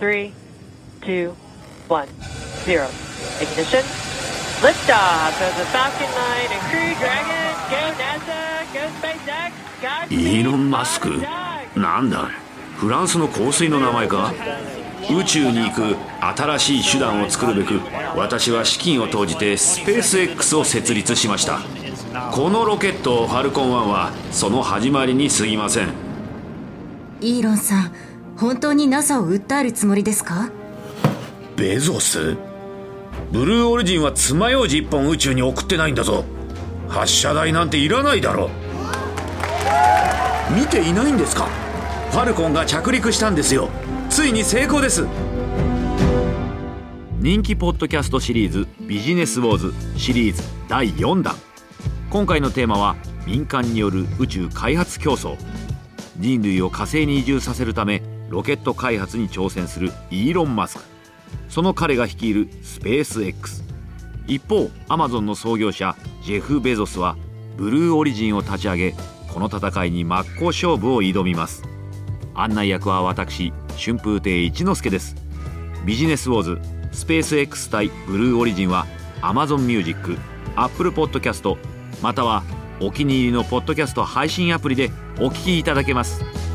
three, two, one, zero. Ignition. Liftoff of the Falcon 9 and Crew Dragon. Go NASA. Go SpaceX. God イーロン・マスクなんだフランスの香水の名前か？宇宙に行く新しい手段を作るべく私は資金を投じてスペース X を設立しましたこのロケットファルコン1はその始まりに過ぎませんイーロンさん本当に NASA を訴えるつもりですか？ベゾス？ブルーオリジンは爪楊枝一本宇宙に送ってないんだぞ。発射台なんていらないだろ。見ていないんですか？ファルコンが着陸したんですよ。ついに成功です。人気ポッドキャストシリーズビジネスウォーズシリーズ第4弾。今回のテーマは民間による宇宙開発競争。人類を火星に移住させるためロケット開発に挑戦するイーロン・マスク。その彼が率いるスペース X 一方アマゾンの創業者ジェフ・ベゾスはブルーオリジンを立ち上げこの戦いに真っ向勝負を挑みます。案内役は私春風亭一之輔です。ビジネスウォーズスペース X 対ブルーオリジンは Amazon Music、Apple Podcast またはお気に入りのポッドキャスト配信アプリでお聞きいただけます。